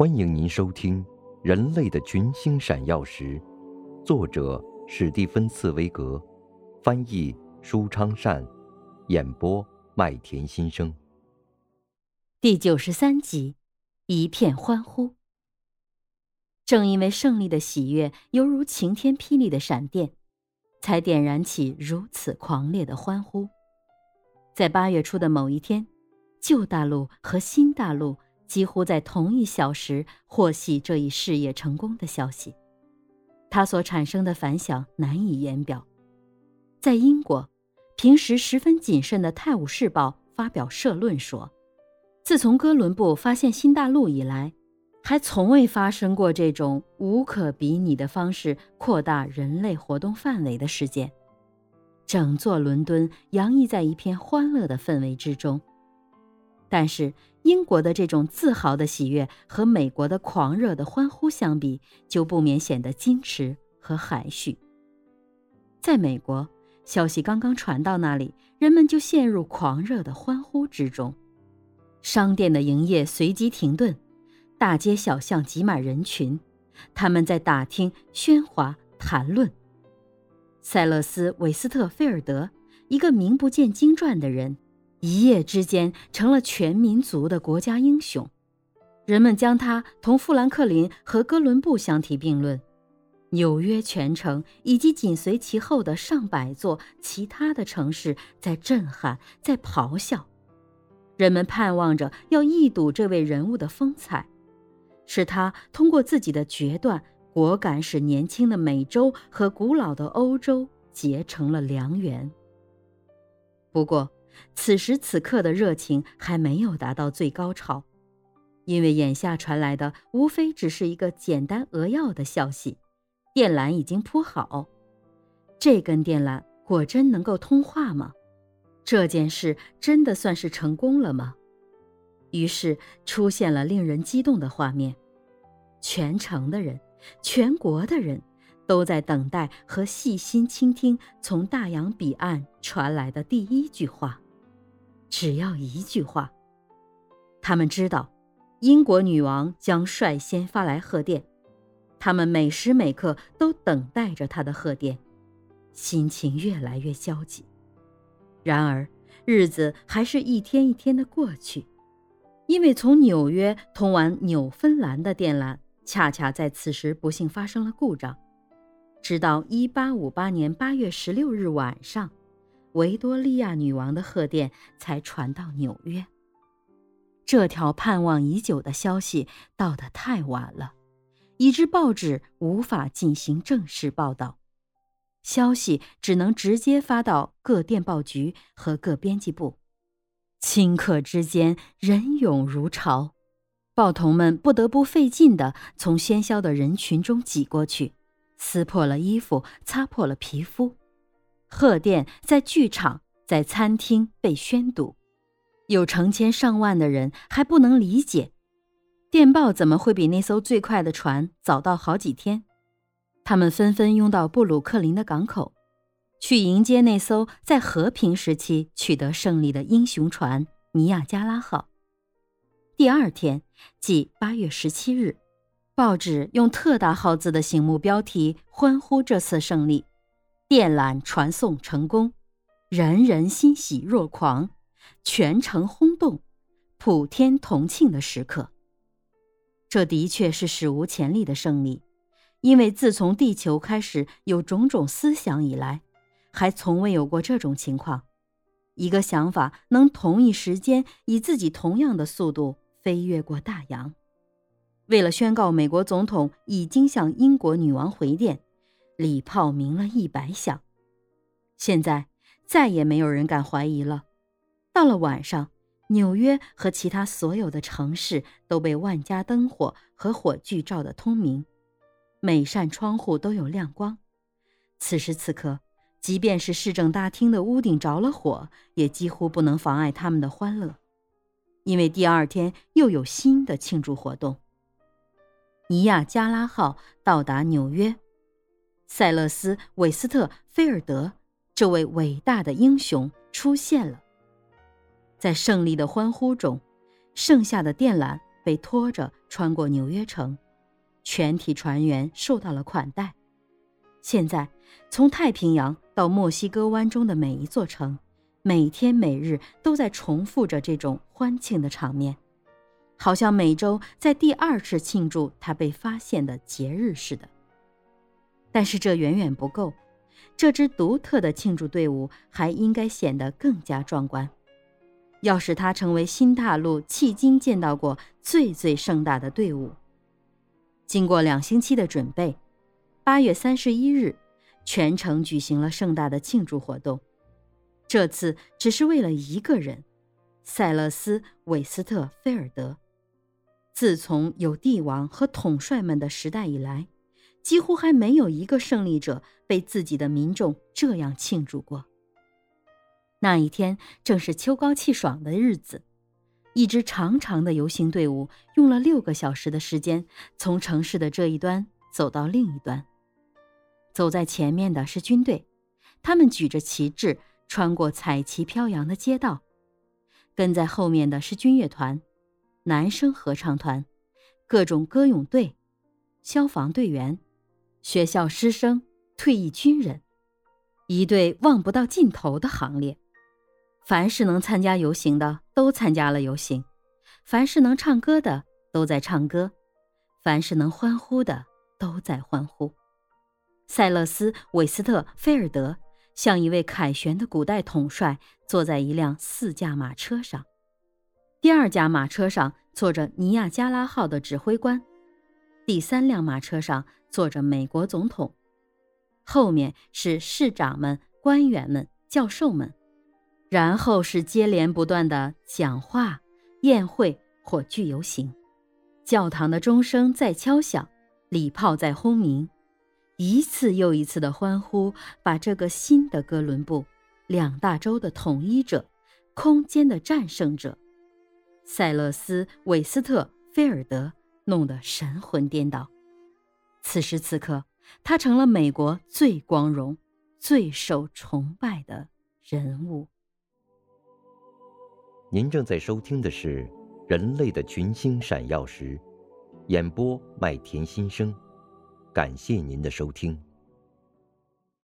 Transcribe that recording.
欢迎您收听《人类的群星闪耀时》，作者史蒂芬·茨威格，翻译舒昌善，演播麦田心声。第九十三集，一片欢呼。正因为胜利的喜悦犹如晴天霹雳的闪电，才点燃起如此狂烈的欢呼。在八月初的某一天，旧大陆和新大陆。几乎在同一小时获悉这一事业成功的消息，它所产生的反响难以言表。在英国，平时十分谨慎的《泰晤士报》发表社论说：“自从哥伦布发现新大陆以来，还从未发生过这种无可比拟的方式扩大人类活动范围的事件。”整座伦敦洋溢在一片欢乐的氛围之中。但是，英国的这种自豪的喜悦和美国的狂热的欢呼相比，就不免显得矜持和含蓄。在美国，消息刚刚传到那里，人们就陷入狂热的欢呼之中，商店的营业随即停顿，大街小巷挤满人群，他们在打听、喧哗、谈论。塞勒斯·韦斯特菲尔德，一个名不见经传的人。一夜之间成了全民族的国家英雄，人们将他同富兰克林和哥伦布相提并论。纽约全城以及紧随其后的上百座其他的城市在震撼，在咆哮。人们盼望着要一睹这位人物的风采，是他通过自己的决断果敢，使年轻的美洲和古老的欧洲结成了良缘。不过。此时此刻的热情还没有达到最高潮，因为眼下传来的无非只是一个简单扼要的消息：电缆已经铺好。这根电缆果真能够通话吗？这件事真的算是成功了吗？于是出现了令人激动的画面：全城的人，全国的人。都在等待和细心倾听从大洋彼岸传来的第一句话，只要一句话。他们知道，英国女王将率先发来贺电，他们每时每刻都等待着她的贺电，心情越来越焦急。然而，日子还是一天一天的过去，因为从纽约通往纽芬兰的电缆恰恰在此时不幸发生了故障。直到一八五八年八月十六日晚上，维多利亚女王的贺电才传到纽约。这条盼望已久的消息到得太晚了，以致报纸无法进行正式报道，消息只能直接发到各电报局和各编辑部。顷刻之间，人涌如潮，报童们不得不费劲地从喧嚣的人群中挤过去。撕破了衣服，擦破了皮肤。贺电在剧场、在餐厅被宣读，有成千上万的人还不能理解，电报怎么会比那艘最快的船早到好几天？他们纷纷拥到布鲁克林的港口，去迎接那艘在和平时期取得胜利的英雄船“尼亚加拉号”。第二天，即八月十七日。报纸用特大号字的醒目标题欢呼这次胜利，电缆传送成功，人人欣喜若狂，全城轰动，普天同庆的时刻。这的确是史无前例的胜利，因为自从地球开始有种种思想以来，还从未有过这种情况：一个想法能同一时间以自己同样的速度飞越过大洋。为了宣告美国总统已经向英国女王回电，礼炮鸣了一百响。现在再也没有人敢怀疑了。到了晚上，纽约和其他所有的城市都被万家灯火和火炬照得通明，每扇窗户都有亮光。此时此刻，即便是市政大厅的屋顶着了火，也几乎不能妨碍他们的欢乐，因为第二天又有新的庆祝活动。尼亚加拉号到达纽约，塞勒斯·韦斯特菲尔德这位伟大的英雄出现了。在胜利的欢呼中，剩下的电缆被拖着穿过纽约城，全体船员受到了款待。现在，从太平洋到墨西哥湾中的每一座城，每天每日都在重复着这种欢庆的场面，好像每周在第二次庆祝他被发现的节日似的。但是这远远不够，这支独特的庆祝队伍还应该显得更加壮观。要使它成为新大陆迄今见到过最最盛大的队伍。经过两星期的准备。八月三十一日，全城举行了盛大的庆祝活动。这次只是为了一个人——塞勒斯·韦斯特菲尔德。自从有帝王和统帅们的时代以来，几乎还没有一个胜利者被自己的民众这样庆祝过。那一天正是秋高气爽的日子，一支长长的游行队伍用了六个小时的时间，从城市的这一端走到另一端。走在前面的是军队，他们举着旗帜，穿过彩旗飘扬的街道；跟在后面的是军乐团、男生合唱团、各种歌咏队、消防队员、学校师生、退役军人，一队望不到尽头的行列。凡是能参加游行的，都参加了游行；凡是能唱歌的，都在唱歌；凡是能欢呼的，都在欢呼。塞勒斯·韦斯特菲尔德像一位凯旋的古代统帅，坐在一辆四驾马车上。第二架马车上坐着尼亚加拉号的指挥官，第三辆马车上坐着美国总统，后面是市长们、官员们、教授们，然后是接连不断的讲话、宴会或剧游行。教堂的钟声在敲响，礼炮在轰鸣。一次又一次的欢呼，把这个新的哥伦布，两大洲的统一者，空间的战胜者，塞勒斯·韦斯特菲尔德弄得神魂颠倒。此时此刻，他成了美国最光荣、最受崇拜的人物。您正在收听的是《人类的群星闪耀时》，演播麦田心声。感谢您的收听。